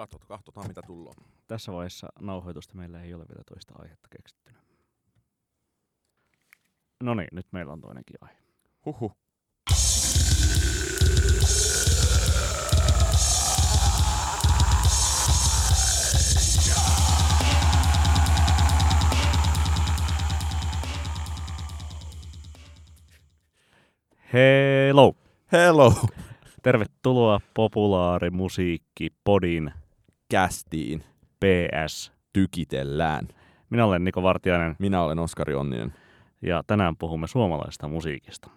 Katsotaan, katsotaan mitä tullaan. Tässä vaiheessa nauhoitusta meillä ei ole vielä toista aihetta keksittynä. No niin, nyt meillä on toinenkin aihe. Huhhuh. Hello! Hello! Tervetuloa populaarimusiikki podin Kästiin PS. tykitellään. Minä olen Niko Vartiainen Minä olen Oskari Onninen. ja tänään puhumme suomalaisesta musiikista.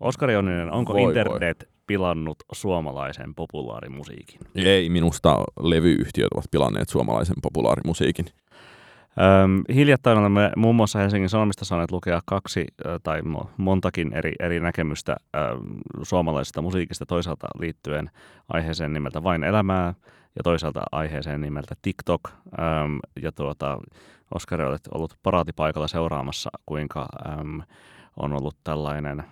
Oskari Onninen, onko Voi, voi. internet pilannut suomalaisen populaarimusiikin? Ei, minusta levyyhtiöt ovat pilanneet suomalaisen populaarimusiikin. Öm, hiljattain olemme muun muassa Helsingin Sanomista saaneet lukea kaksi tai mo- montakin eri, eri näkemystä ö, suomalaisesta musiikista, toisaalta liittyen aiheeseen nimeltä Vain elämää ja toisaalta aiheeseen nimeltä TikTok. Öm, ja tuota, Oskari, olet ollut paraatipaikalla seuraamassa, kuinka öm, on ollut tällainen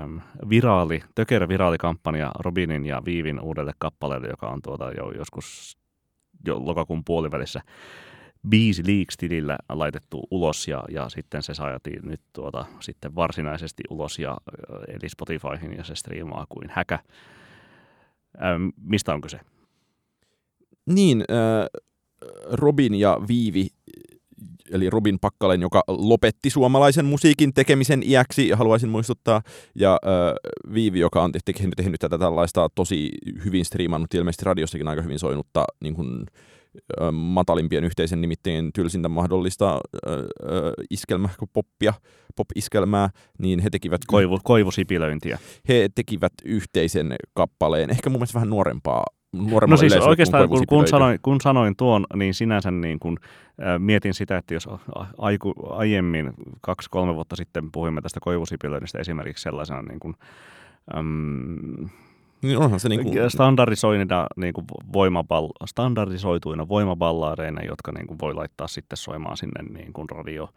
öm, viraali, tökerä viraalikampanja Robinin ja Viivin uudelle kappaleelle, joka on tuota jo joskus jo lokakuun puolivälissä Beasy Leaks-tilillä laitettu ulos ja, ja sitten se saatiin nyt tuota, sitten varsinaisesti ulos ja, eli Spotifyhin ja se striimaa kuin häkä. Ähm, mistä on kyse? Niin, äh, Robin ja Viivi, eli Robin Pakkalen, joka lopetti suomalaisen musiikin tekemisen iäksi, haluaisin muistuttaa, ja äh, Viivi, joka on tehnyt, tehnyt tätä tällaista tosi hyvin striimannut, ilmeisesti radiossakin aika hyvin soinutta niin kuin, äh, matalimpien yhteisen nimittäin tylsintä mahdollista äh, äh, iskelmä, poppia, pop-iskelmää, niin he tekivät, Koivu, koivusipilöintiä. he tekivät yhteisen kappaleen, ehkä mun mielestä vähän nuorempaa No siis oikeastaan kun, kun, sanoin, kun sanoin tuon, niin sinänsä niin kun, äh, mietin sitä, että jos a- aiku, aiemmin kaksi-kolme vuotta sitten puhuimme tästä koivusipilöinnistä esimerkiksi sellaisena niin kun, äm, Niin onhan se niin kuin, standardisoinnina niin kuin voimaball- standardisoituina voimaballaadeina, jotka niin kuin voi laittaa sitten soimaan sinne niin kuin radio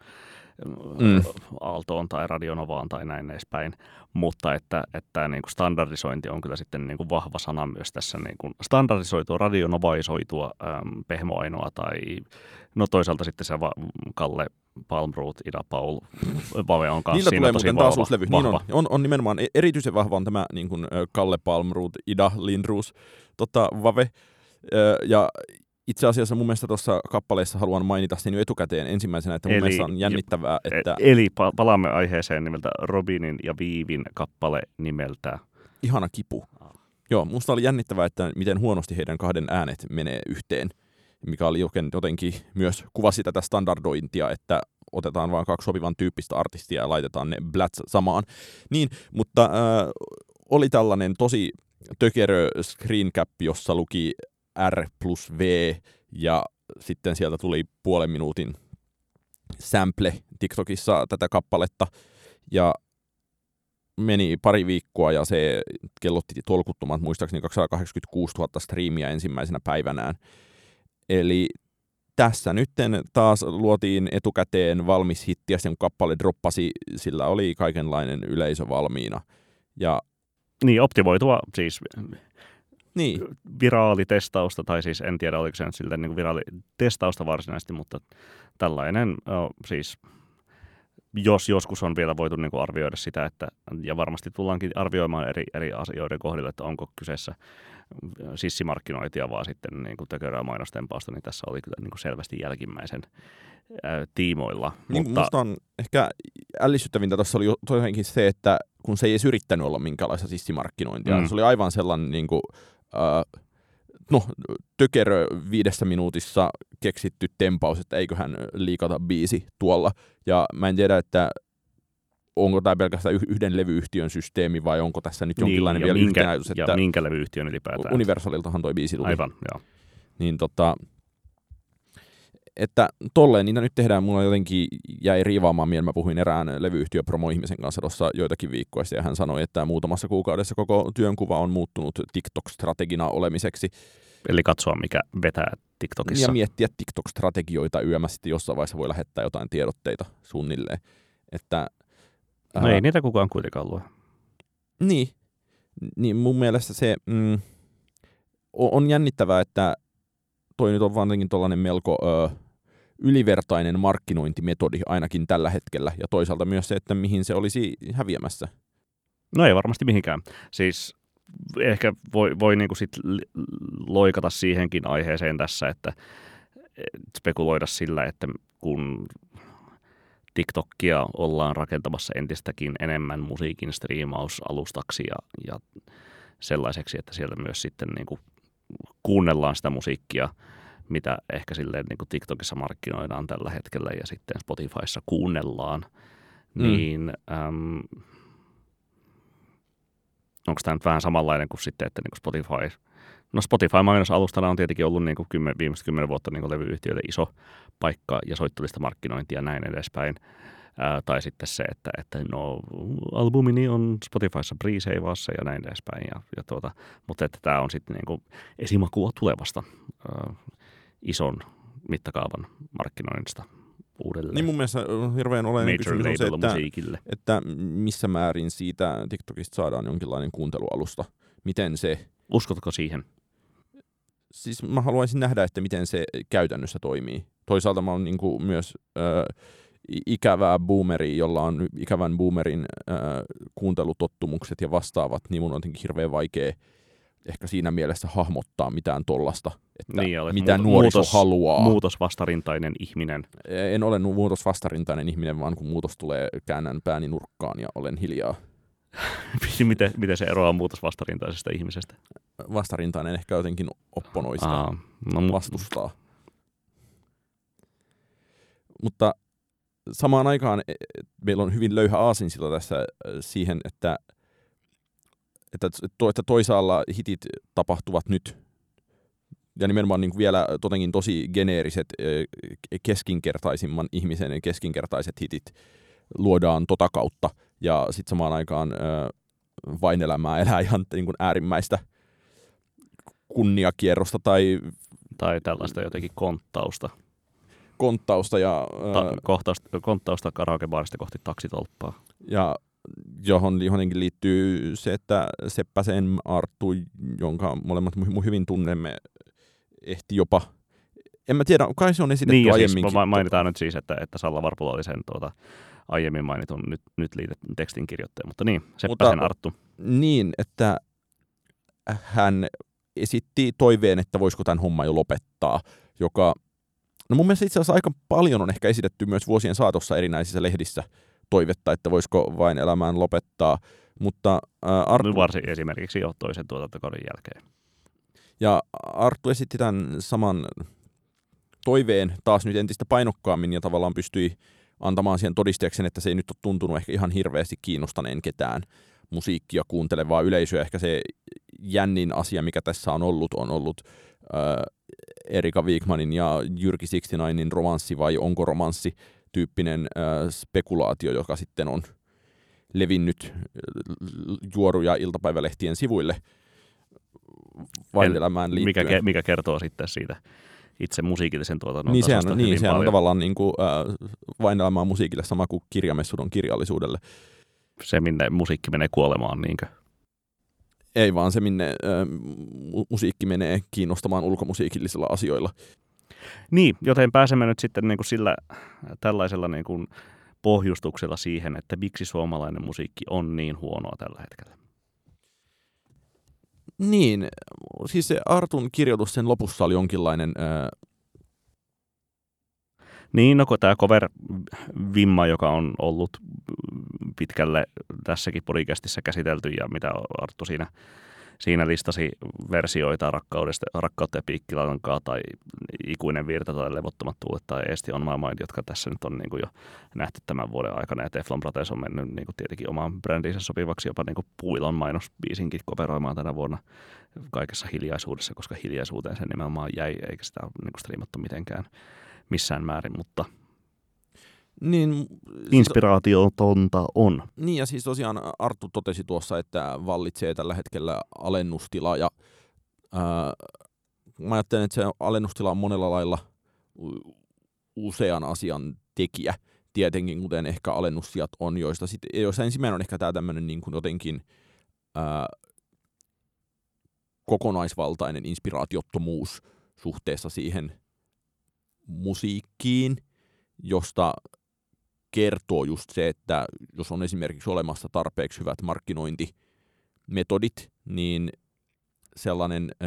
Mm. Aaltoon tai Radionovaan tai näin edespäin. Mutta että, että niin kuin standardisointi on kyllä sitten niin kuin vahva sana myös tässä niin kuin standardisoitua, radionovaisoitua äm, pehmoainoa tai no toisaalta sitten se va- Kalle Palmroot, Ida Paul, Vave on kanssa Niillä siinä tulee tosi muuten vahva, taas levy. Niin on, on, on nimenomaan e- erityisen vahva on tämä niin kuin, Kalle Palmroot, Ida Lindroos, tota, Vave. Ja itse asiassa mun mielestä tuossa kappaleessa haluan mainita sen jo etukäteen ensimmäisenä, että mun Eli- mielestä on jännittävää, että E- Eli pa- palaamme aiheeseen nimeltä Robinin ja Viivin kappale nimeltä ihana kipu. Joo, musta oli jännittävää, että miten huonosti heidän kahden äänet menee yhteen, mikä oli joten- jotenkin myös kuvasi tätä standardointia, että otetaan vain kaksi sopivan tyyppistä artistia ja laitetaan ne blats samaan. Niin, mutta äh, oli tällainen tosi tökerö screen cap, jossa luki R plus V ja sitten sieltä tuli puolen minuutin sample TikTokissa tätä kappaletta ja meni pari viikkoa ja se kellotti tolkuttomat, muistaakseni 286 000 striimiä ensimmäisenä päivänään. Eli tässä nytten taas luotiin etukäteen valmis hitti ja kun kappale droppasi, sillä oli kaikenlainen yleisö valmiina. Ja Niin, optimoitua siis niin, viraalitestausta, tai siis en tiedä oliko se nyt siltä niin viraalitestausta varsinaisesti, mutta tällainen siis jos joskus on vielä voitu niin kuin arvioida sitä, että, ja varmasti tullaankin arvioimaan eri, eri asioiden kohdilla, että onko kyseessä sissimarkkinointia, vaan sitten niin kuin tökörää mainostempausta, niin tässä oli kyllä niin kuin selvästi jälkimmäisen ää, tiimoilla. niin mutta, musta on ehkä ällistyttävintä tuossa oli toinenkin se, että kun se ei edes yrittänyt olla minkälaista sissimarkkinointia, mm. se oli aivan sellainen niin kuin, äh, no, tökerö viidessä minuutissa keksitty tempaus, että eiköhän liikata biisi tuolla. Ja mä en tiedä, että onko tämä pelkästään yh- yhden levyyhtiön systeemi vai onko tässä nyt jonkinlainen niin, ja vielä minkä, yhtenäisyys, että ja minkä levyyhtiön ylipäätään. Universaliltahan toi biisi tuli. Aivan, joo. Niin tota, että tolleen niitä nyt tehdään, mulla jotenkin jäi riivaamaan mieleen, mä puhuin erään levyyhtiön promo-ihmisen kanssa tuossa joitakin viikkoja ja hän sanoi, että muutamassa kuukaudessa koko työnkuva on muuttunut TikTok-strategina olemiseksi, Eli katsoa, mikä vetää TikTokissa. ja miettiä TikTok-strategioita yömä sitten jossain vaiheessa voi lähettää jotain tiedotteita suunnilleen, että No ei niitä kukaan kuitenkaan lue. Niin, niin mun mielestä se mm, on jännittävää, että toi nyt on varsinkin tuollainen melko ö, ylivertainen markkinointimetodi ainakin tällä hetkellä, ja toisaalta myös se, että mihin se olisi häviämässä. No ei varmasti mihinkään. Siis ehkä voi, voi niin kuin sit loikata siihenkin aiheeseen tässä, että spekuloida sillä, että kun TikTokia ollaan rakentamassa entistäkin enemmän musiikin striimausalustaksi ja, ja sellaiseksi, että siellä myös sitten niin kuin kuunnellaan sitä musiikkia, mitä ehkä silleen niin kuin TikTokissa markkinoidaan tällä hetkellä ja sitten Spotifyssa kuunnellaan, mm. niin äm, onko tämä nyt vähän samanlainen kuin sitten, että niin kuin Spotify, no Spotify mainosalustana on tietenkin ollut niin kuin kymmen, viimeiset kymmenen vuotta niin kuin levyyhtiöille iso paikka ja soittolista markkinointia ja näin edespäin. Ää, tai sitten se, että, että no, albumini on Spotifyssa pre-seivaassa ja näin edespäin. Ja, ja tuota, mutta että tämä on sitten niin kuin esimakua tulevasta ää, ison mittakaavan markkinoinnista uudelleen. Niin mun mielestä on hirveän olennainen kysymys se, että, että missä määrin siitä TikTokista saadaan jonkinlainen kuuntelualusta. Miten se... Uskotko siihen? Siis mä haluaisin nähdä, että miten se käytännössä toimii. Toisaalta mä oon niin myös äh, ikävää boomeri, jolla on ikävän boomerin äh, kuuntelutottumukset ja vastaavat, niin mun on jotenkin hirveän vaikea ehkä siinä mielessä hahmottaa mitään tollasta, että niin, mitä nuoriso muutos, haluaa. Muutosvastarintainen ihminen. En ole muutosvastarintainen ihminen, vaan kun muutos tulee, käännän pääni nurkkaan ja olen hiljaa. miten, miten se eroaa muutosvastarintaisesta ihmisestä? Vastarintainen ehkä jotenkin opponoista, Aa, no, vastustaa. Mutta samaan aikaan e, e, meillä on hyvin löyhä aasinsilla tässä e, siihen, että, että, että toisaalla hitit tapahtuvat nyt ja nimenomaan niin kuin vielä totenkin tosi geneeriset keskinkertaisimman ihmisen keskinkertaiset hitit luodaan tota kautta ja sitten samaan aikaan vain elämää elää ihan niin kuin äärimmäistä kunniakierrosta tai... Tai tällaista jotenkin konttausta konttausta. Ja, Ta- kohtausta, konttausta karaokebaarista kohti taksitolppaa. Ja johon johonkin liittyy se, että Seppäsen Arttu, jonka molemmat hyvin tunnemme, ehti jopa en mä tiedä, kai se on esitetty niin, aiemminkin. Siis mainitaan nyt siis, että, että Salla Varpula oli sen tuota, aiemmin mainitun nyt, nyt liitetyn tekstin kirjoittaja, mutta niin, Seppäsen mutta, Arttu. Niin, että hän esitti toiveen, että voisiko tämän homma jo lopettaa, joka No mun mielestä itse asiassa aika paljon on ehkä esitetty myös vuosien saatossa erinäisissä lehdissä toivetta, että voisiko vain elämään lopettaa. Mutta äh, Arttu... Varsin esimerkiksi jo toisen tuotantokauden jälkeen. Ja Arttu esitti tämän saman toiveen taas nyt entistä painokkaammin ja tavallaan pystyi antamaan siihen todisteeksi, että se ei nyt ole tuntunut ehkä ihan hirveästi kiinnostaneen ketään musiikkia kuuntelevaa yleisöä. Ehkä se jännin asia, mikä tässä on ollut, on ollut äh, Erika Wigmanin ja Jyrki Sixtinainin romanssi vai onko romanssi tyyppinen äh, spekulaatio, joka sitten on levinnyt juoru- ja iltapäivälehtien sivuille vain elämään liittyen. Mikä, mikä kertoo sitten siitä itse musiikillisen tuotannon niin, sehän, niin, sehän on tavallaan niin kuin, äh, vain musiikille sama kuin kirjamessut on kirjallisuudelle. Se, minne musiikki menee kuolemaan, niinkö? Ei vaan se, minne äh, musiikki menee kiinnostamaan ulkomusiikillisilla asioilla. Niin, joten pääsemme nyt sitten niin kuin sillä tällaisella niin kuin pohjustuksella siihen, että miksi suomalainen musiikki on niin huonoa tällä hetkellä. Niin, siis se Artun kirjoitus sen lopussa oli jonkinlainen äh, niin, no tämä cover-vimma, joka on ollut pitkälle tässäkin podcastissa käsitelty ja mitä Arttu siinä, siinä listasi versioita rakkaudesta, rakkautta ja piikkilankaa tai ikuinen virta tai levottomat tuulet tai Eesti on my mind, jotka tässä nyt on niin kuin jo nähty tämän vuoden aikana. Ja Teflon Brothers on mennyt niin kuin tietenkin omaan brändiinsä sopivaksi jopa niin kuin Puilon mainosbiisinkin koperoimaan tänä vuonna kaikessa hiljaisuudessa, koska hiljaisuuteen se nimenomaan jäi eikä sitä niin kuin striimattu mitenkään missään määrin, mutta niin, inspiraatiotonta on. Niin ja siis tosiaan Arttu totesi tuossa, että vallitsee tällä hetkellä alennustila ja ää, mä ajattelen, että se alennustila on monella lailla usean asian tekijä, tietenkin kuten ehkä alennussijat on, joista, sit, joista ensimmäinen on ehkä tämä tämmöinen niin kuin jotenkin ää, kokonaisvaltainen inspiraatiottomuus suhteessa siihen musiikkiin, josta kertoo just se, että jos on esimerkiksi olemassa tarpeeksi hyvät markkinointimetodit, niin sellainen ö,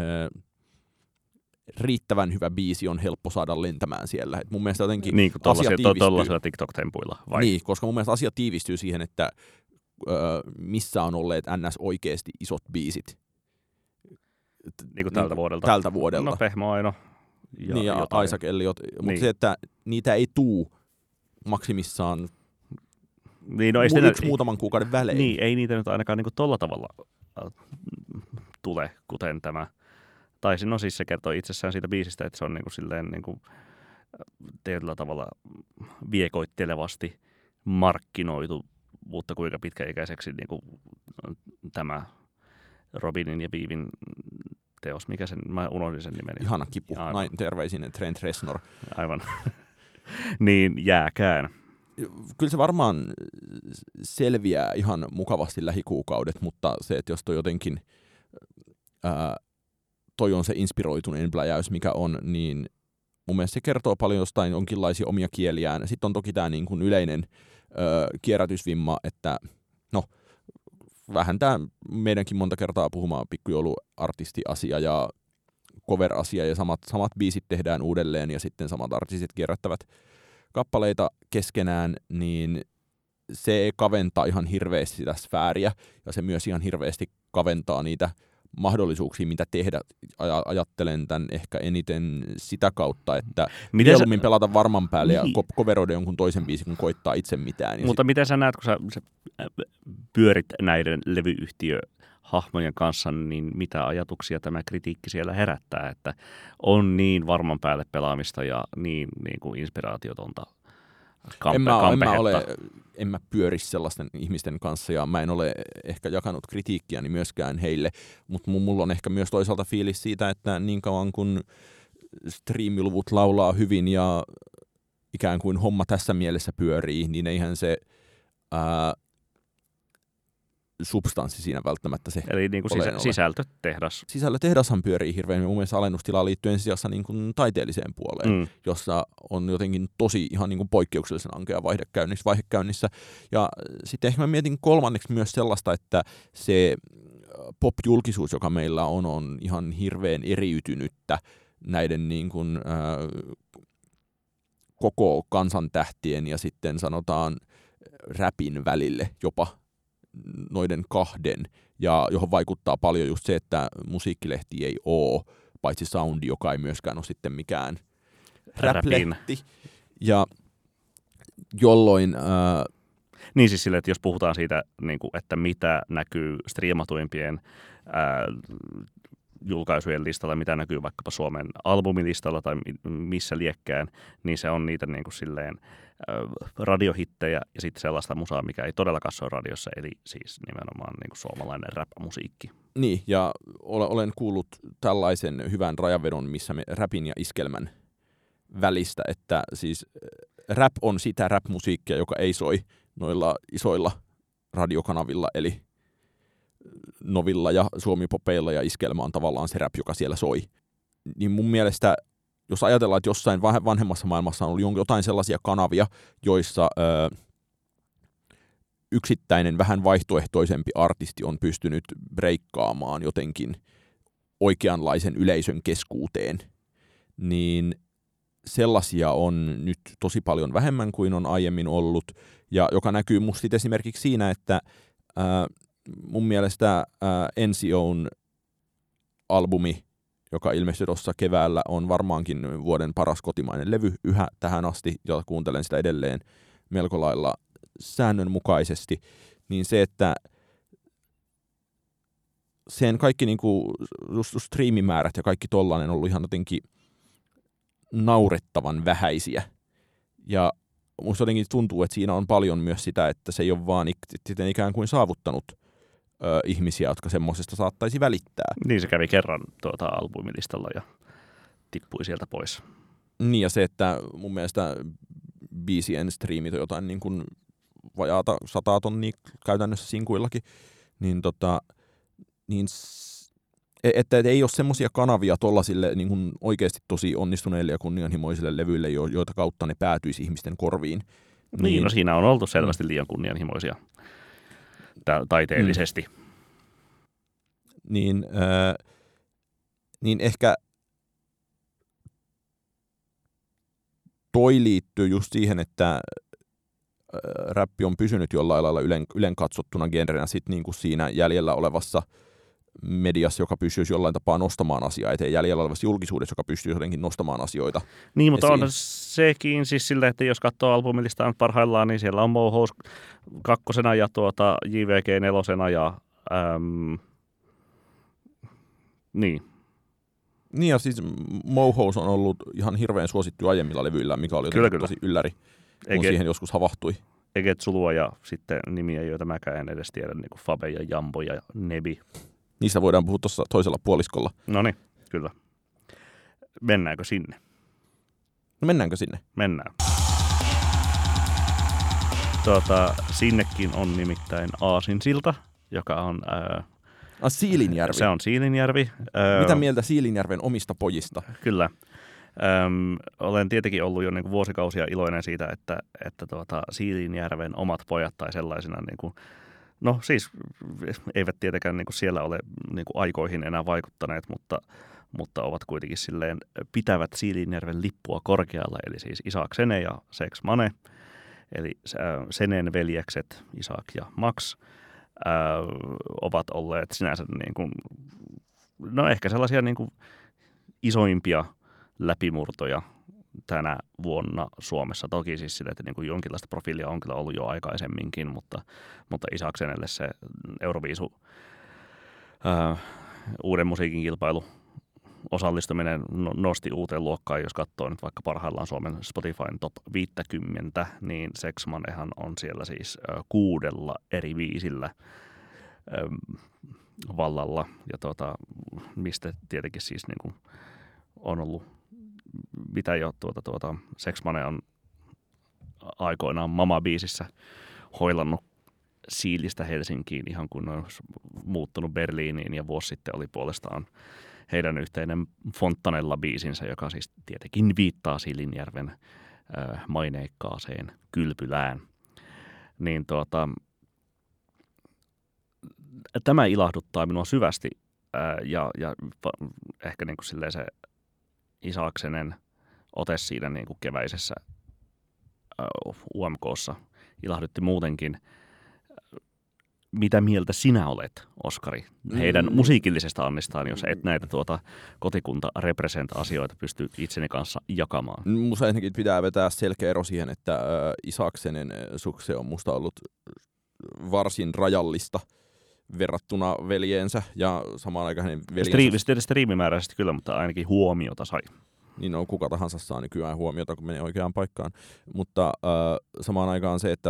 riittävän hyvä biisi on helppo saada lentämään siellä. Et mun mielestä jotenkin Niin kuin asia tuollaisilla TikTok-tempuilla, vai? Niin, koska mun mielestä asia tiivistyy siihen, että ö, missä on olleet NS oikeasti isot biisit. Niin kuin tältä vuodelta. Tältä vuodelta. No Pehmo Aino. Ja, niin, ja jotain. Isaac Elliot. Mutta Niin. se, että niitä ei tuu maksimissaan Niin, no ei yksi muutaman kuukauden välein. Niin, ei niitä nyt ainakaan niin tolla tavalla äh, tule, kuten tämä. Tai no siis se kertoo itsessään siitä biisistä, että se on niin kuin silleen niin kuin, tietyllä tavalla viekoittelevasti markkinoitu, mutta kuinka pitkäikäiseksi niin kuin, tämä Robinin ja Beavin teos, mikä sen, mä unohdin sen nimen. Ihana kipu. Aivan. Näin terveisinen Trent Reznor. Aivan. niin jääkään. Kyllä se varmaan selviää ihan mukavasti lähikuukaudet, mutta se, että jos toi jotenkin ää, toi on se inspiroitunein pläjäys, mikä on, niin mun mielestä se kertoo paljon jostain jonkinlaisia omia kieliään. Sitten on toki tämä niin kuin yleinen ö, kierrätysvimma, että no, vähän tämä meidänkin monta kertaa puhumaan pikkujouluartisti-asia ja cover-asia ja samat, samat biisit tehdään uudelleen ja sitten samat artistit kierrättävät kappaleita keskenään, niin se kaventaa ihan hirveästi sitä sfääriä ja se myös ihan hirveästi kaventaa niitä mahdollisuuksia, mitä tehdä. Aj- ajattelen tämän ehkä eniten sitä kautta, että Miten sä, mieluummin pelata varman päälle niin. Ja koveroida jonkun toisen biisin, kun koittaa itse mitään. Mutta miten sä näet, kun sä, sä äh, pyörit näiden levyyhtiö hahmojen kanssa, niin mitä ajatuksia tämä kritiikki siellä herättää, että on niin varman päälle pelaamista ja niin, niin kuin inspiraatiotonta kampe, en, mä, en, mä ole, en mä pyöri sellaisten ihmisten kanssa ja mä en ole ehkä jakanut kritiikkiäni myöskään heille, mutta mulla on ehkä myös toisaalta fiilis siitä, että niin kauan kun striimiluvut laulaa hyvin ja ikään kuin homma tässä mielessä pyörii, niin eihän se ää, substanssi siinä välttämättä se Eli niin kuin sisä, olen. sisältötehdas. sisällä tehdashan pyörii hirveän mun mielestä alennustilaa liittyen ensisijassa niin kuin taiteelliseen puoleen, mm. Jossa on jotenkin tosi ihan niin kuin poikkeuksellisen ankea vaihekäynnissä, vaihekäynnissä. Ja sitten ehkä mä mietin kolmanneksi myös sellaista, että se äh, pop-julkisuus, joka meillä on, on ihan hirveän eriytynyttä näiden niin kuin, äh, koko kansantähtien ja sitten sanotaan räpin välille jopa noiden kahden, ja johon vaikuttaa paljon just se, että musiikkilehti ei ole, paitsi soundi, joka ei myöskään ole sitten mikään Räpin. rap-lehti. Ja jolloin äh, Niin siis sille, että jos puhutaan siitä, niin kuin, että mitä näkyy striimatuimpien ää, julkaisujen listalla, mitä näkyy vaikkapa Suomen albumilistalla tai mi- missä liekkään, niin se on niitä niin kuin silleen radiohittejä ja sitten sellaista musaa, mikä ei todellakaan soi radiossa, eli siis nimenomaan niin kuin suomalainen rap-musiikki. Niin, ja ole- olen kuullut tällaisen hyvän rajavedon, missä me räpin ja iskelmän välistä, että siis rap on sitä rap-musiikkia, joka ei soi noilla isoilla radiokanavilla, eli Novilla ja Suomipopeilla ja iskelmä on tavallaan se rap, joka siellä soi. Niin mun mielestä, jos ajatellaan, että jossain vanhe- vanhemmassa maailmassa on ollut jotain sellaisia kanavia, joissa öö, yksittäinen vähän vaihtoehtoisempi artisti on pystynyt breikkaamaan jotenkin oikeanlaisen yleisön keskuuteen, niin sellaisia on nyt tosi paljon vähemmän kuin on aiemmin ollut, ja joka näkyy musta esimerkiksi siinä, että ää, mun mielestä ää, NCOn albumi, joka ilmestyi tuossa keväällä, on varmaankin vuoden paras kotimainen levy yhä tähän asti, ja kuuntelen sitä edelleen melko lailla säännönmukaisesti, niin se, että sen kaikki just, just striimimäärät ja kaikki tollanen on ollut ihan jotenkin naurettavan vähäisiä. Ja musta jotenkin tuntuu, että siinä on paljon myös sitä, että se ei ole vaan ikään kuin saavuttanut ö, ihmisiä, jotka semmoisesta saattaisi välittää. Niin se kävi kerran tuota albumilistalla ja tippui sieltä pois. Niin ja se, että mun mielestä biisien striimit on jotain niin kuin vajaata sataa tonnia käytännössä sinkuillakin, niin, tota, niin E- että ei ole semmoisia kanavia tuollaisille niin kuin oikeasti tosi onnistuneille ja kunnianhimoisille levyille, jo- joita kautta ne päätyisi ihmisten korviin. Niin, niin no siinä on oltu selvästi liian kunnianhimoisia ta- taiteellisesti. Mm. Niin, äh, niin ehkä toi liittyy just siihen, että äh, räppi on pysynyt jollain lailla ylen, ylen katsottuna genrenä sit niin kuin siinä jäljellä olevassa mediassa, joka pystyisi jollain tapaa nostamaan asiaa eteen, jäljellä olevassa julkisuudessa, joka pystyy jotenkin nostamaan asioita. Niin, mutta esiin. on sekin siis silleen, että jos katsoo albumilista parhaillaan, niin siellä on Mohous kakkosena ja tuota JVG nelosena ja äm, niin, Niin ja siis Mohous on ollut ihan hirveän suosittu aiemmilla levyillä, mikä oli Kyllä, kyllä. tosi ylläri, kun Eikä- siihen joskus havahtui. Eget Sulua ja sitten nimiä, joita mäkään en edes tiedä, niin kuin Fabe ja Jambo ja Nebi. Niistä voidaan puhua tuossa toisella puoliskolla. No niin, kyllä. Mennäänkö sinne? No mennäänkö sinne? Mennään. Tuota, sinnekin on nimittäin Aasinsilta, joka on, ää, Ah, Siilinjärvi. se on Siilinjärvi. Ää, Mitä mieltä Siilinjärven omista pojista? Kyllä. Öm, olen tietenkin ollut jo niin vuosikausia iloinen siitä, että, että tuota, Siilinjärven omat pojat tai sellaisina, niin kuin, no siis eivät tietenkään niin kuin siellä ole niin kuin aikoihin enää vaikuttaneet, mutta, mutta ovat kuitenkin silleen, pitävät Siilinjärven lippua korkealla, eli siis Isak Sene ja Sex Mane, eli Senen veljekset Isak ja Max, äh, ovat olleet sinänsä niin kuin, no ehkä sellaisia niin kuin isoimpia läpimurtoja tänä vuonna Suomessa. Toki siis sille, että niin kuin jonkinlaista profiilia on kyllä ollut jo aikaisemminkin, mutta, mutta Isaksenelle se Euroviisu ää, uuden musiikin kilpailu osallistuminen no- nosti uuteen luokkaan, jos katsoo nyt vaikka parhaillaan Suomen Spotifyn top 50, niin Sexmanehan on siellä siis ö, kuudella eri viisillä ö, vallalla, ja tuota, mistä tietenkin siis niin kuin on ollut, mitä jo tuota, tuota, Sexmane on aikoinaan Mama-biisissä hoilannut Siilistä Helsinkiin ihan kun on muuttunut Berliiniin ja vuosi sitten oli puolestaan heidän yhteinen Fontanella-biisinsä, joka siis tietenkin viittaa Siilinjärven äh, maineikkaaseen kylpylään. Niin tuota, tämä ilahduttaa minua syvästi ää, ja, ja ehkä niin kuin se Isaksenen ote siinä niin kuin keväisessä ää, UMKssa ilahdutti muutenkin. Mitä mieltä sinä olet, Oskari, heidän Mm. musiikillisesta annistaan, jos et näitä tuota kotikunta asioita pysty itseni kanssa jakamaan? Musta ensinnäkin pitää vetää selkeä ero siihen, että äh, Isaksenen äh, sukse on musta ollut varsin rajallista verrattuna veljeensä ja samaan aikaan hänen veljensä, Striimi, striimimääräisesti kyllä, mutta ainakin huomiota sai. niin on kuka tahansa saa nykyään huomiota, kun menee oikeaan paikkaan. Mutta äh, samaan aikaan se, että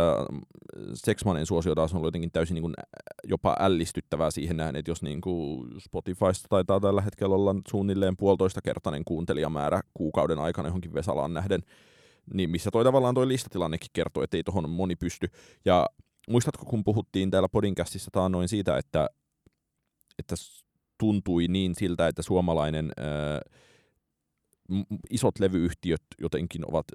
Sexmanen suosio taas on ollut jotenkin täysin niin kuin, jopa ällistyttävää siihen nähden, että jos niin kuin Spotifysta taitaa tällä hetkellä olla suunnilleen puolitoista kertainen kuuntelijamäärä kuukauden aikana johonkin Vesalaan nähden, niin missä toi tavallaan toi listatilannekin kertoo, että ei tohon moni pysty. Ja muistatko, kun puhuttiin täällä podcastissa taannoin siitä, että, että tuntui niin siltä, että suomalainen ää, m- isot levyyhtiöt jotenkin ovat,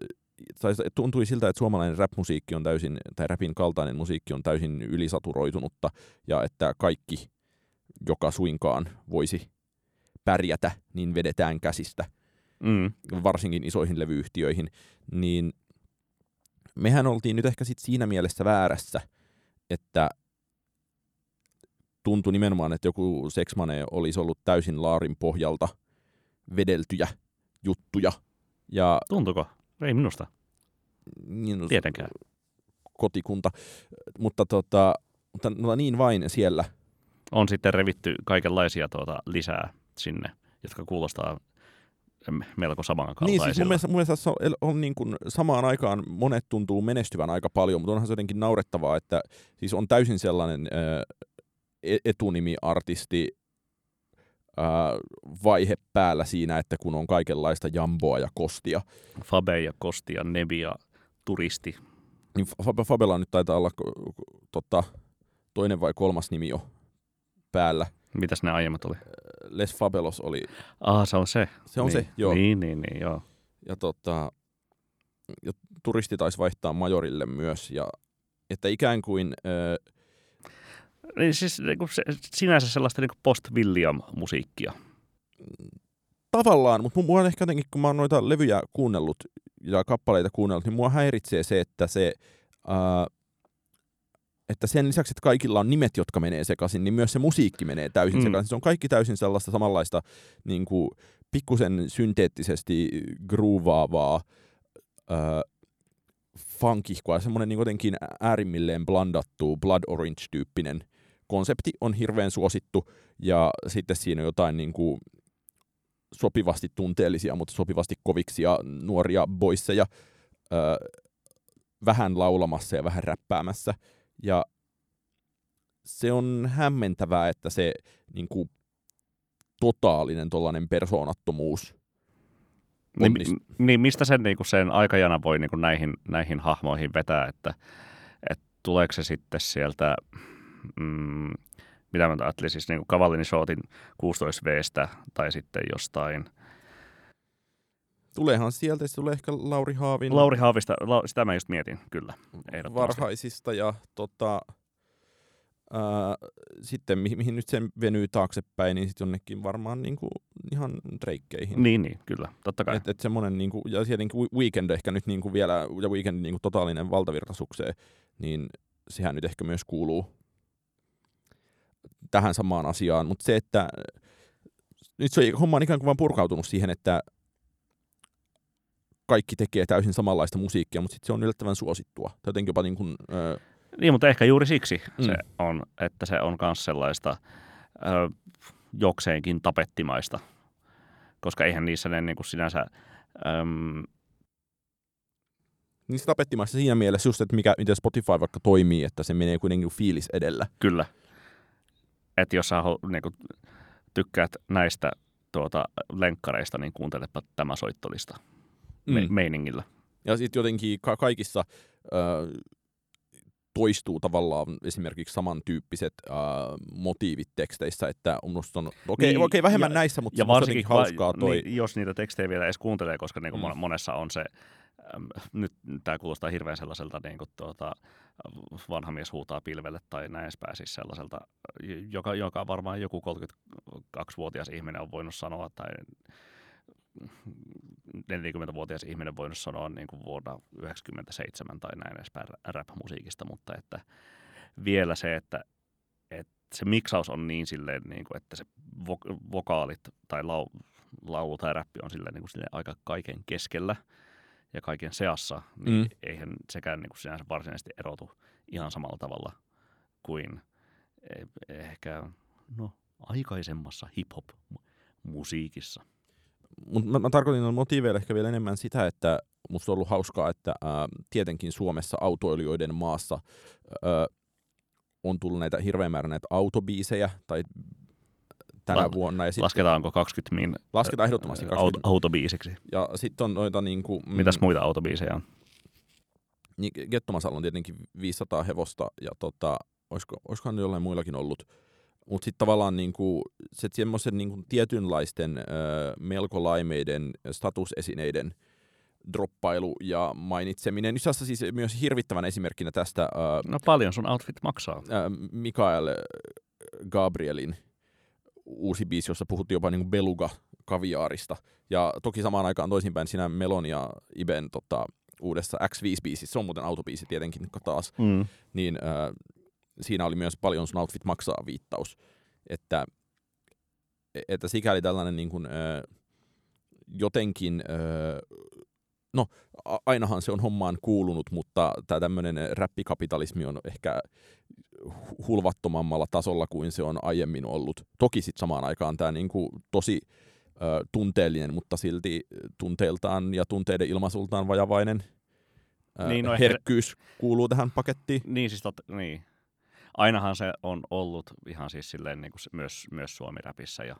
tai tuntui siltä, että suomalainen rap-musiikki on täysin, tai rapin kaltainen musiikki on täysin ylisaturoitunutta, ja että kaikki, joka suinkaan voisi pärjätä, niin vedetään käsistä Mm. varsinkin isoihin levyyhtiöihin, niin mehän oltiin nyt ehkä sit siinä mielessä väärässä, että tuntui nimenomaan, että joku Sexmane olisi ollut täysin laarin pohjalta vedeltyjä juttuja. Ja Tuntuko? Ei minusta. niin, Tietenkään. kotikunta, mutta, tota, mutta no niin vain siellä. On sitten revitty kaikenlaisia tuota lisää sinne, jotka kuulostaa melko Niin samankaltaisilta. siis mun mielestä, mun mielestä on, on niin kuin samaan aikaan monet tuntuu menestyvän aika paljon, mutta onhan se jotenkin naurettavaa, että siis on täysin sellainen e- etunimi-artisti ää, vaihe päällä siinä, että kun on kaikenlaista jamboa ja kostia. Fabe ja Kosti ja Nebi ja Turisti. Niin Fab- Fabella nyt taitaa olla tota, toinen vai kolmas nimi jo päällä. Mitäs ne aiemmat oli? Les Fabelos oli, Ah, se on se. se on niin. se, joo. Niin, niin, niin, joo. Ja tota, ja turisti taisi vaihtaa majorille myös, ja että ikään kuin, ö, Niin siis niin kuin se, sinänsä sellaista niin post-William-musiikkia. tavallaan, mutta mua on ehkä jotenkin, kun mä oon noita levyjä kuunnellut ja kappaleita kuunnellut, niin mua häiritsee se, että se, ää, että sen lisäksi, että kaikilla on nimet, jotka menee sekaisin, niin myös se musiikki menee täysin Mm. sekaisin. Se on kaikki täysin sellaista samanlaista niin kuin, pikkusen synteettisesti groovaavaa ää, funkihkoa, semmoinen niin jotenkin äärimmilleen blandattu Blood Orange-tyyppinen konsepti on hirveän suosittu, ja sitten siinä on jotain niin kuin, sopivasti tunteellisia, mutta sopivasti koviksia nuoria boisseja ö, vähän laulamassa ja vähän räppäämässä. Ja se on hämmentävää, että se niin kuin, totaalinen tollainen persoonattomuus Niin, niin mistä sen, niin kuin sen aikajana voi niin kuin näihin, näihin hahmoihin vetää, että, että tuleeko se sitten sieltä, mm, mitä mä ajattelin, siis niin kuin Cavallini Shortin 16Vstä tai sitten jostain Tuleehan sieltä, se tulee ehkä Lauri Haavin Lauri Haavista, la, sitä mä just mietin, kyllä. varhaisista ja tota, ää, sitten mihin, mihin nyt sen venyy taaksepäin, niin sitten jonnekin varmaan niinku ihan dreikkeihin. Niin, niin, kyllä, totta kai. Et, et semmonen, niinku, ja siellä niinku Weekend ehkä nyt niinku vielä, ja Weekend niinku totaalinen valtavirtasukseen, niin sehän nyt ehkä myös kuuluu tähän samaan asiaan. Mutta se, että nyt se homma on ikään kuin vaan purkautunut siihen, että kaikki tekee täysin samanlaista musiikkia, mutta sitten se on yllättävän suosittua. Tai jotenkin jopa niin kuin, ö, Niin, mutta ehkä juuri siksi Mm. se on, että se on myös sellaista ö, jokseenkin tapettimaista, koska eihän niissä ne niin kuin sinänsä, äm, niin se tapettimaista siinä mielessä just, että mikä, miten Spotify vaikka toimii, että se menee kuitenkin fiilis edellä. kyllä, että jos sä niin kuin, tykkäät näistä tuota, lenkkareista, niin kuuntelepa tämä soittolista Mm. meiningillä. Ja sitten jotenkin ka- kaikissa ö, toistuu tavallaan esimerkiksi samantyyppiset ö, motiivit teksteissä, että on, okei, okay, Niin, okay, vähemmän ja- näissä, mutta Ja varsinkin, hauskaa toi. niin, jos niitä tekstejä vielä edes kuuntelee, koska niin kuin Mm. monessa on se, äm, nyt tämä kuulostaa hirveän sellaiselta niin kuin, tuota, vanha mies huutaa pilvelle tai näin edespäin, siis sellaiselta, joka, joka varmaan joku 32-vuotias ihminen on voinut sanoa tai 40-vuotias ihminen voinut sanoa niin kuin vuonna 1997 tai näin edespäin rap-musiikista, mutta että vielä se, että, että se miksaus on niin silleen, niin kuin, että se vo- vokaalit tai lau, laulu tai räppi on silleen, niin kuin silleen aika kaiken keskellä ja kaiken seassa, niin Mm. eihän sekään niin kuin sinänsä varsinaisesti erotu ihan samalla tavalla kuin eh- ehkä no, aikaisemmassa hip-hop-musiikissa. Mutta mä, mä tarkoitin noilla motiiveilla ehkä vielä enemmän sitä, että musta on ollut hauskaa, että ää, tietenkin Suomessa autoilijoiden maassa ää, on tullut näitä hirveän määrä näitä autobiisejä, tai tänä La- vuonna. Ja sit Lasketaanko 20 min lasketaan ehdottomasti ä, 20. auto, autobiisiksi? Ja sitten on noita niinku... mm, Mitäs muita autobiisejä on? Niin, Gettomasalla on tietenkin 500 hevosta, ja tota, olisiko, olisikohan jollain muillakin ollut. Mutta sitten tavallaan niinku, se semmoisen niinku tietynlaisten ö, melko laimeiden statusesineiden droppailu ja mainitseminen. Itse asiassa siis myös hirvittävän esimerkkinä tästä ö, No paljon sun outfit maksaa. ö, Mikael Gabrielin uusi biisi, jossa puhuttiin jopa niinku beluga kaviaarista. Ja toki samaan aikaan toisinpäin siinä Melon ja Iben tota, uudessa X5-biisissä, se on muuten autobiisi tietenkin taas, Mm. niin äh, siinä oli myös paljon sun outfit maksaa viittaus. Että, että sikäli tällainen niin kuin, jotenkin, no ainahan se on hommaan kuulunut, mutta tämä tämmöinen räppikapitalismi on ehkä hu- hulvattomammalla tasolla kuin se on aiemmin ollut. Toki sitten samaan aikaan tämä niinku tosi ö, tunteellinen, mutta silti tunteeltaan ja tunteiden ilmaisultaan vajavainen Niin, no ehkä- herkkyys kuuluu tähän pakettiin. Niin siis totta, niin. Ainahan se on ollut ihan siis silleen niin kuin myös, myös Suomi-räpissä ja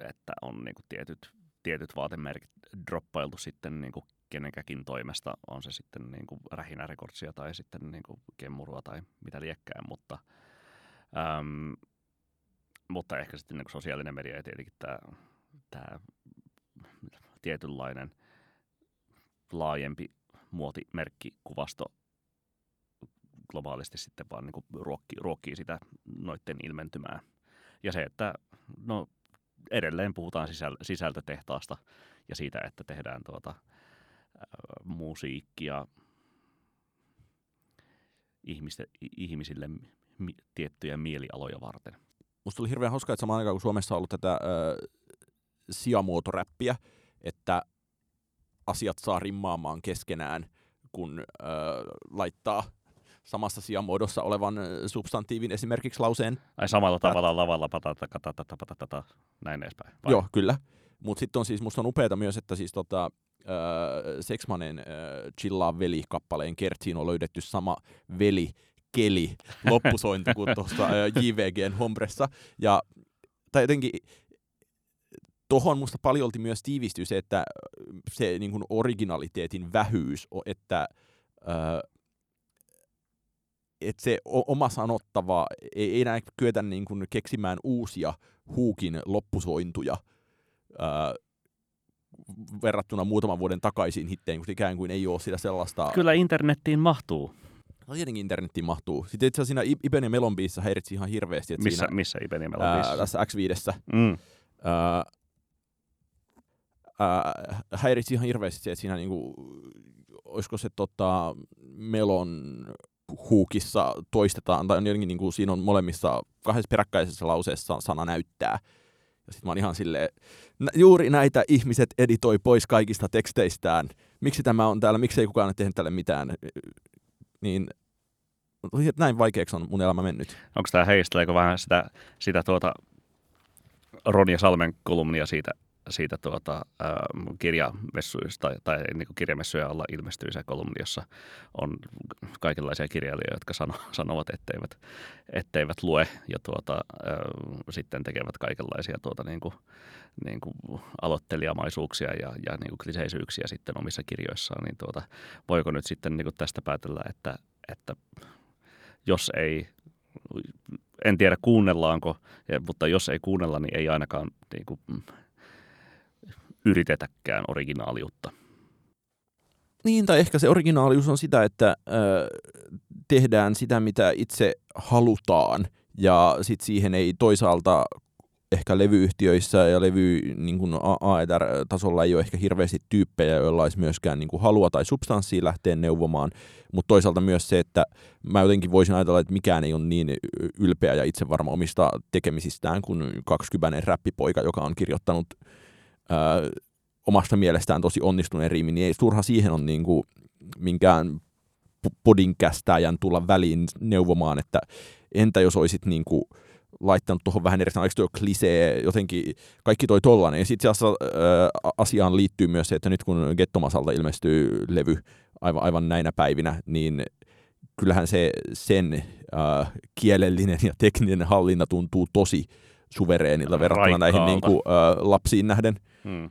että on niin kuin tietyt, tietyt vaatemerkit droppailtu sitten niin kuin kenenkäkin toimesta, on se sitten niin kuin rähinärekordsia tai sitten niin kuin kemmurua tai mitä liekkään, mutta äm, mutta ehkä sitten niin sosiaalinen media ja tietenkin tämä, tämä tietynlainen laajempi muotimerkkikuvasto globaalisti sitten vaan niin ruokkii, ruokkii sitä noitten ilmentymää. Ja se, että no, edelleen puhutaan sisäl- sisältötehtaasta ja siitä, että tehdään tuota, ä, musiikkia ihmiste, ihmisille mi, tiettyjä mielialoja varten. Musta oli hirveän hauskaa, että samaan aikaan kun Suomessa on ollut tätä äh, sijamuotoräppiä, että asiat saa rimmaamaan keskenään, kun äh, laittaa samassa sijamuodossa olevan substantiivin esimerkiksi lauseen. Ai samalla tavalla lavalla patata, patata, patata, näin edespäin. Vai? Joo, kyllä. Mutta sitten on siis, musta on upeata myös, että siis tota, äh, Sexmanen äh, Chillaa veli-kappaleen kertsiin on löydetty sama veli keli loppusointi kuin tuossa äh, JVGn Hombressa. Ja, tai jotenkin tuohon musta paljolti myös tiivistyy se, että se niin kuin originaliteetin vähyys, että äh, että se oma sanottava ei, ei enää kyetä niin kuin keksimään uusia huukin loppusointuja ää, verrattuna muutaman vuoden takaisin hitteen, kun ikään kuin ei ole sitä sellaista... Kyllä internettiin mahtuu. No tietenkin internettiin mahtuu. Sitten itse asiassa siinä Iben ja Melon biisissä häiritsi ihan hirveästi. Että missä, siinä, missä Iben ja Melon biisissä? Tässä X5. Mm. Ää, ää, häiritsi ihan hirveästi se, että siinä niinku, olisiko se tota, Melon huukissa toistetaan, tai on jotenkin niin kuin siinä on molemmissa kahdessa peräkkäisessä lauseessa sana näyttää. Ja sitten mä oon ihan silleen, juuri näitä ihmiset editoi pois kaikista teksteistään. Miksi tämä on täällä, miksi ei kukaan ole tehnyt tälle mitään? Niin näin vaikeaksi on mun elämä mennyt. Onko tämä heisteleekö vähän sitä, sitä tuota Ronja Salmen kolumnia siitä siitä tuota, äh, kirjamessuista tai niin kirjamessuja alla ilmestyy se kolumni, jossa on kaikenlaisia kirjailijoita, jotka sano, sanovat, etteivät, etteivät lue ja tuota, äh, sitten tekevät kaikenlaisia tuota, niin kuin, niin kuin aloittelijamaisuuksia ja, ja niin kuin kliseisyyksiä sitten omissa kirjoissaan, niin tuota, voiko nyt sitten niin kuin tästä päätellä, että, että jos ei en tiedä kuunnellaanko, mutta jos ei kuunnella, niin ei ainakaan niin kuin, yritetäkään originaaliutta. Niin, tai ehkä se originaalius on sitä, että ö, tehdään sitä, mitä itse halutaan, ja sitten siihen ei toisaalta ehkä levyyhtiöissä ja levy niin kuin AETR-tasolla ei ole ehkä hirveästi tyyppejä, joilla olisi myöskään niin kuin halua tai substanssia lähteä neuvomaan, mutta toisaalta myös se, että mä jotenkin voisin ajatella, että mikään ei ole niin ylpeä ja itse varma omista tekemisistään kuin kaksikypäinen räppipoika, joka on kirjoittanut ö, omasta mielestään tosi onnistuneen riimin, niin ei turha siihen on niin kuin minkään podinkästäjän tulla väliin neuvomaan, että entä jos olisit niin kuin laittanut tuohon vähän eri oliko tuo klisee, jotenkin kaikki toi tollanen. Ja sitten äh, asiaan liittyy myös se, että nyt kun Gettomasalta ilmestyy levy aivan, aivan näinä päivinä, niin kyllähän se sen äh, kielellinen ja tekninen hallinta tuntuu tosi suvereenilta verrattuna näihin niin kuin, äh, lapsiin nähden. Hmm.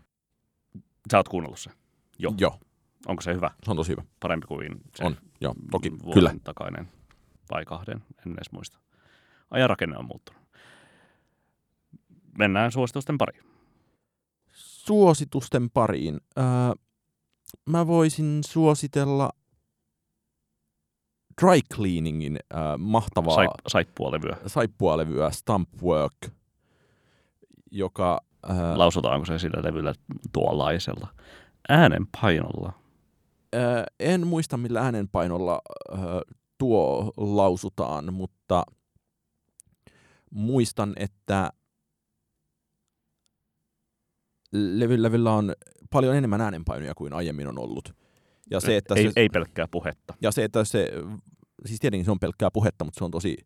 Sä oot kuunnellut sen? Joo. Joo. Onko se hyvä? Se on tosi hyvä. Parempi kuin se on, joo, toki, kyllä. takainen vai kahden, en edes muista. Ajan rakenne on muuttunut. Mennään suositusten pariin. Suositusten pariin. Öö, mä voisin suositella dry cleaningin äh, mahtavaa Saip, saippualevyä. saippualevyä Stump Work, joka Ää, Lausutaanko se sillä levyllä tuollaisella äänenpainolla? Ää, en muista millä äänenpainolla ää, tuo lausutaan, mutta muistan, että levy, levyllä on paljon enemmän äänenpainoja kuin aiemmin on ollut. Ja se, että ei, se, ei pelkkää puhetta. Ja se, että se, siis tietenkin se on pelkkää puhetta, mutta se on tosi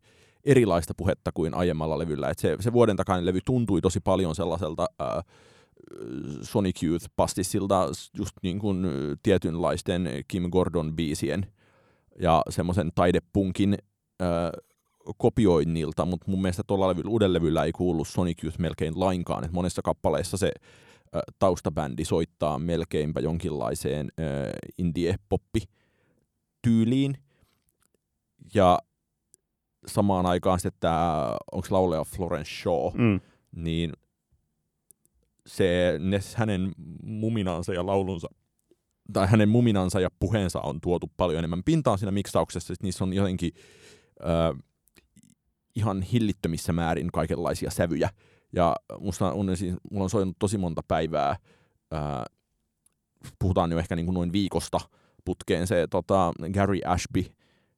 erilaista puhetta kuin aiemmalla levyllä. Et se, se vuoden takainen levy tuntui tosi paljon sellaiselta ää, Sonic Youth-pastissilta, just niin kuin tietynlaisten Kim Gordon-biisien ja semmoisen taidepunkin ää, kopioinnilta, mutta mun mielestä tuolla levyllä, uuden levyllä ei kuulu Sonic Youth melkein lainkaan. Et monessa kappaleessa se ää, taustabändi soittaa melkeinpä jonkinlaiseen ää, indie-poppi tyyliin. Ja samaan aikaan sitten tämä, onko laulaja Florence Shaw, Mm. niin se, ne, hänen muminansa ja laulunsa, tai hänen muminansa ja puheensa on tuotu paljon enemmän pintaan siinä miksauksessa, että niissä on jotenkin ö, ihan hillittömissä määrin kaikenlaisia sävyjä. Ja musta on, siis, mulla on soinut tosi monta päivää, ö, puhutaan jo ehkä niin kuin noin viikosta putkeen se tota, Gary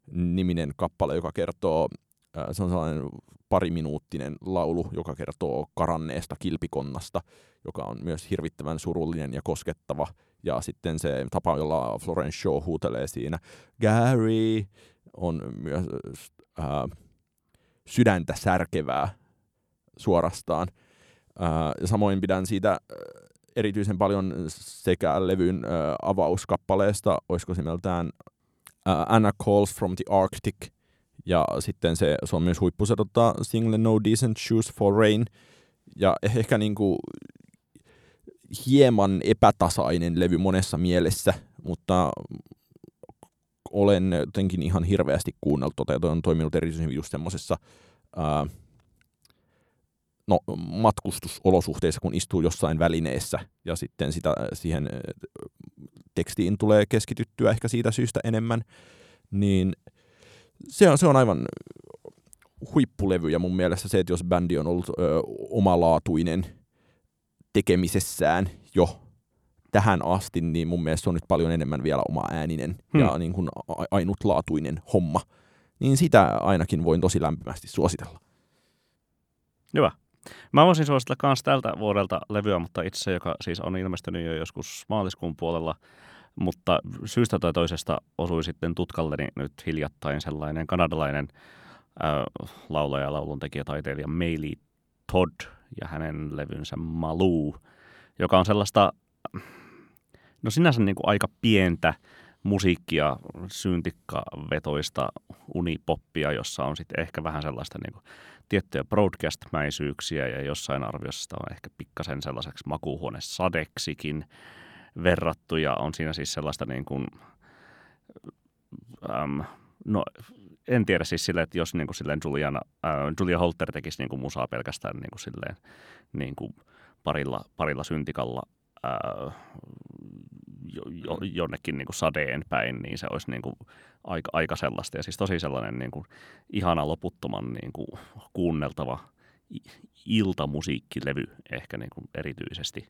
Ashby-niminen kappale, joka kertoo, ö, se on sellainen pariminuuttinen laulu, joka kertoo karanneesta kilpikonnasta, joka on myös hirvittävän surullinen ja koskettava. Ja sitten se tapa, jolla Florence Shaw huutelee siinä, Gary, on myös äh, sydäntä särkevää suorastaan. Äh, ja samoin pidän siitä äh, erityisen paljon sekä levyn äh, avauskappaleesta, olisiko nimeltään äh, Anna Calls from the Arctic, ja sitten se, se on myös huippu se tota, single No Decent Shoes for Rain, ja eh- ehkä niinku hieman epätasainen levy monessa mielessä, mutta olen jotenkin ihan hirveästi kuunnellut tota, ja toi on toiminut erityisen hyvin just semmosessa ää, no, matkustusolosuhteissa, kun istuu jossain välineessä ja sitten sitä, siihen ää, tekstiin tulee keskityttyä ehkä siitä syystä enemmän, niin se on, se on aivan huippulevy ja mun mielestä se, että jos bändi on ollut ö, omalaatuinen tekemisessään jo tähän asti, niin mun mielestä se on nyt paljon enemmän vielä oma ääninen Hmm. ja niin kuin ainutlaatuinen homma. Niin sitä ainakin voin tosi lämpimästi suositella. Hyvä. Mä voisin suositella myös tältä vuodelta levyä, mutta itse, joka siis on ilmestynyt jo joskus maaliskuun puolella, mutta syystä tai toisesta osui sitten tutkalleni nyt hiljattain sellainen kanadalainen äh, laulaja ja lauluntekijä, taiteilija Meili Todd ja hänen levynsä Malou, joka on sellaista, no sinänsä niin kuin aika pientä musiikkia, syntikkavetoista unipoppia, jossa on sitten ehkä vähän sellaista niin kuin tiettyjä broadcast-mäisyyksiä ja jossain arviossa sitä on ehkä pikkasen sellaiseksi makuuhuone sadeksikin verrattu ja on siinä siis sellaista niin kuin, äm, no en tiedä siis silleen, että jos niin kuin silleen Juliana, äh, Julia Holter tekisi niin kuin musaa pelkästään niin kuin silleen, niin kuin parilla, parilla syntikalla äh, jo, jo, jonnekin niin kuin sadeen päin, niin se olisi niin kuin aika, aika sellaista. Ja siis tosi sellainen niin kuin ihana loputtoman niin kuin kuunneltava iltamusiikkilevy ehkä niin kuin erityisesti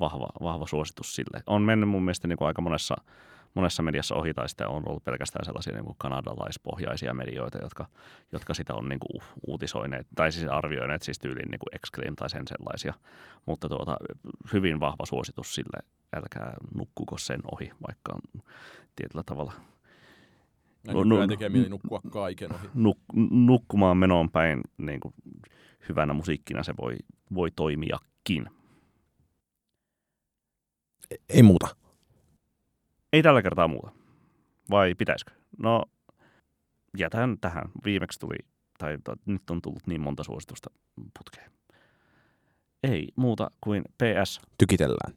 vahva, vahva suositus sille. On mennyt mun mielestä niin kuin aika monessa, monessa mediassa ohi, tai sitten on ollut pelkästään sellaisia niin kuin kanadalaispohjaisia medioita, jotka, jotka sitä on niin kuin uutisoineet, tai siis arvioineet siis tyyliin niin kuin Exclaim tai sen sellaisia. Mutta tuota, hyvin vahva suositus sille, älkää nukkuko sen ohi, vaikka on tietyllä tavalla No, no, tekee mieli nukkua kaiken ohi. nuk- nukkumaan menoon päin niin kuin hyvänä musiikkina se voi, voi toimiakin. Ei muuta. Ei tällä kertaa muuta. Vai pitäisikö? No, jätän tähän. Viimeksi tuli, tai nyt on tullut niin monta suositusta putkeen. Ei muuta kuin PS. Tykitellään.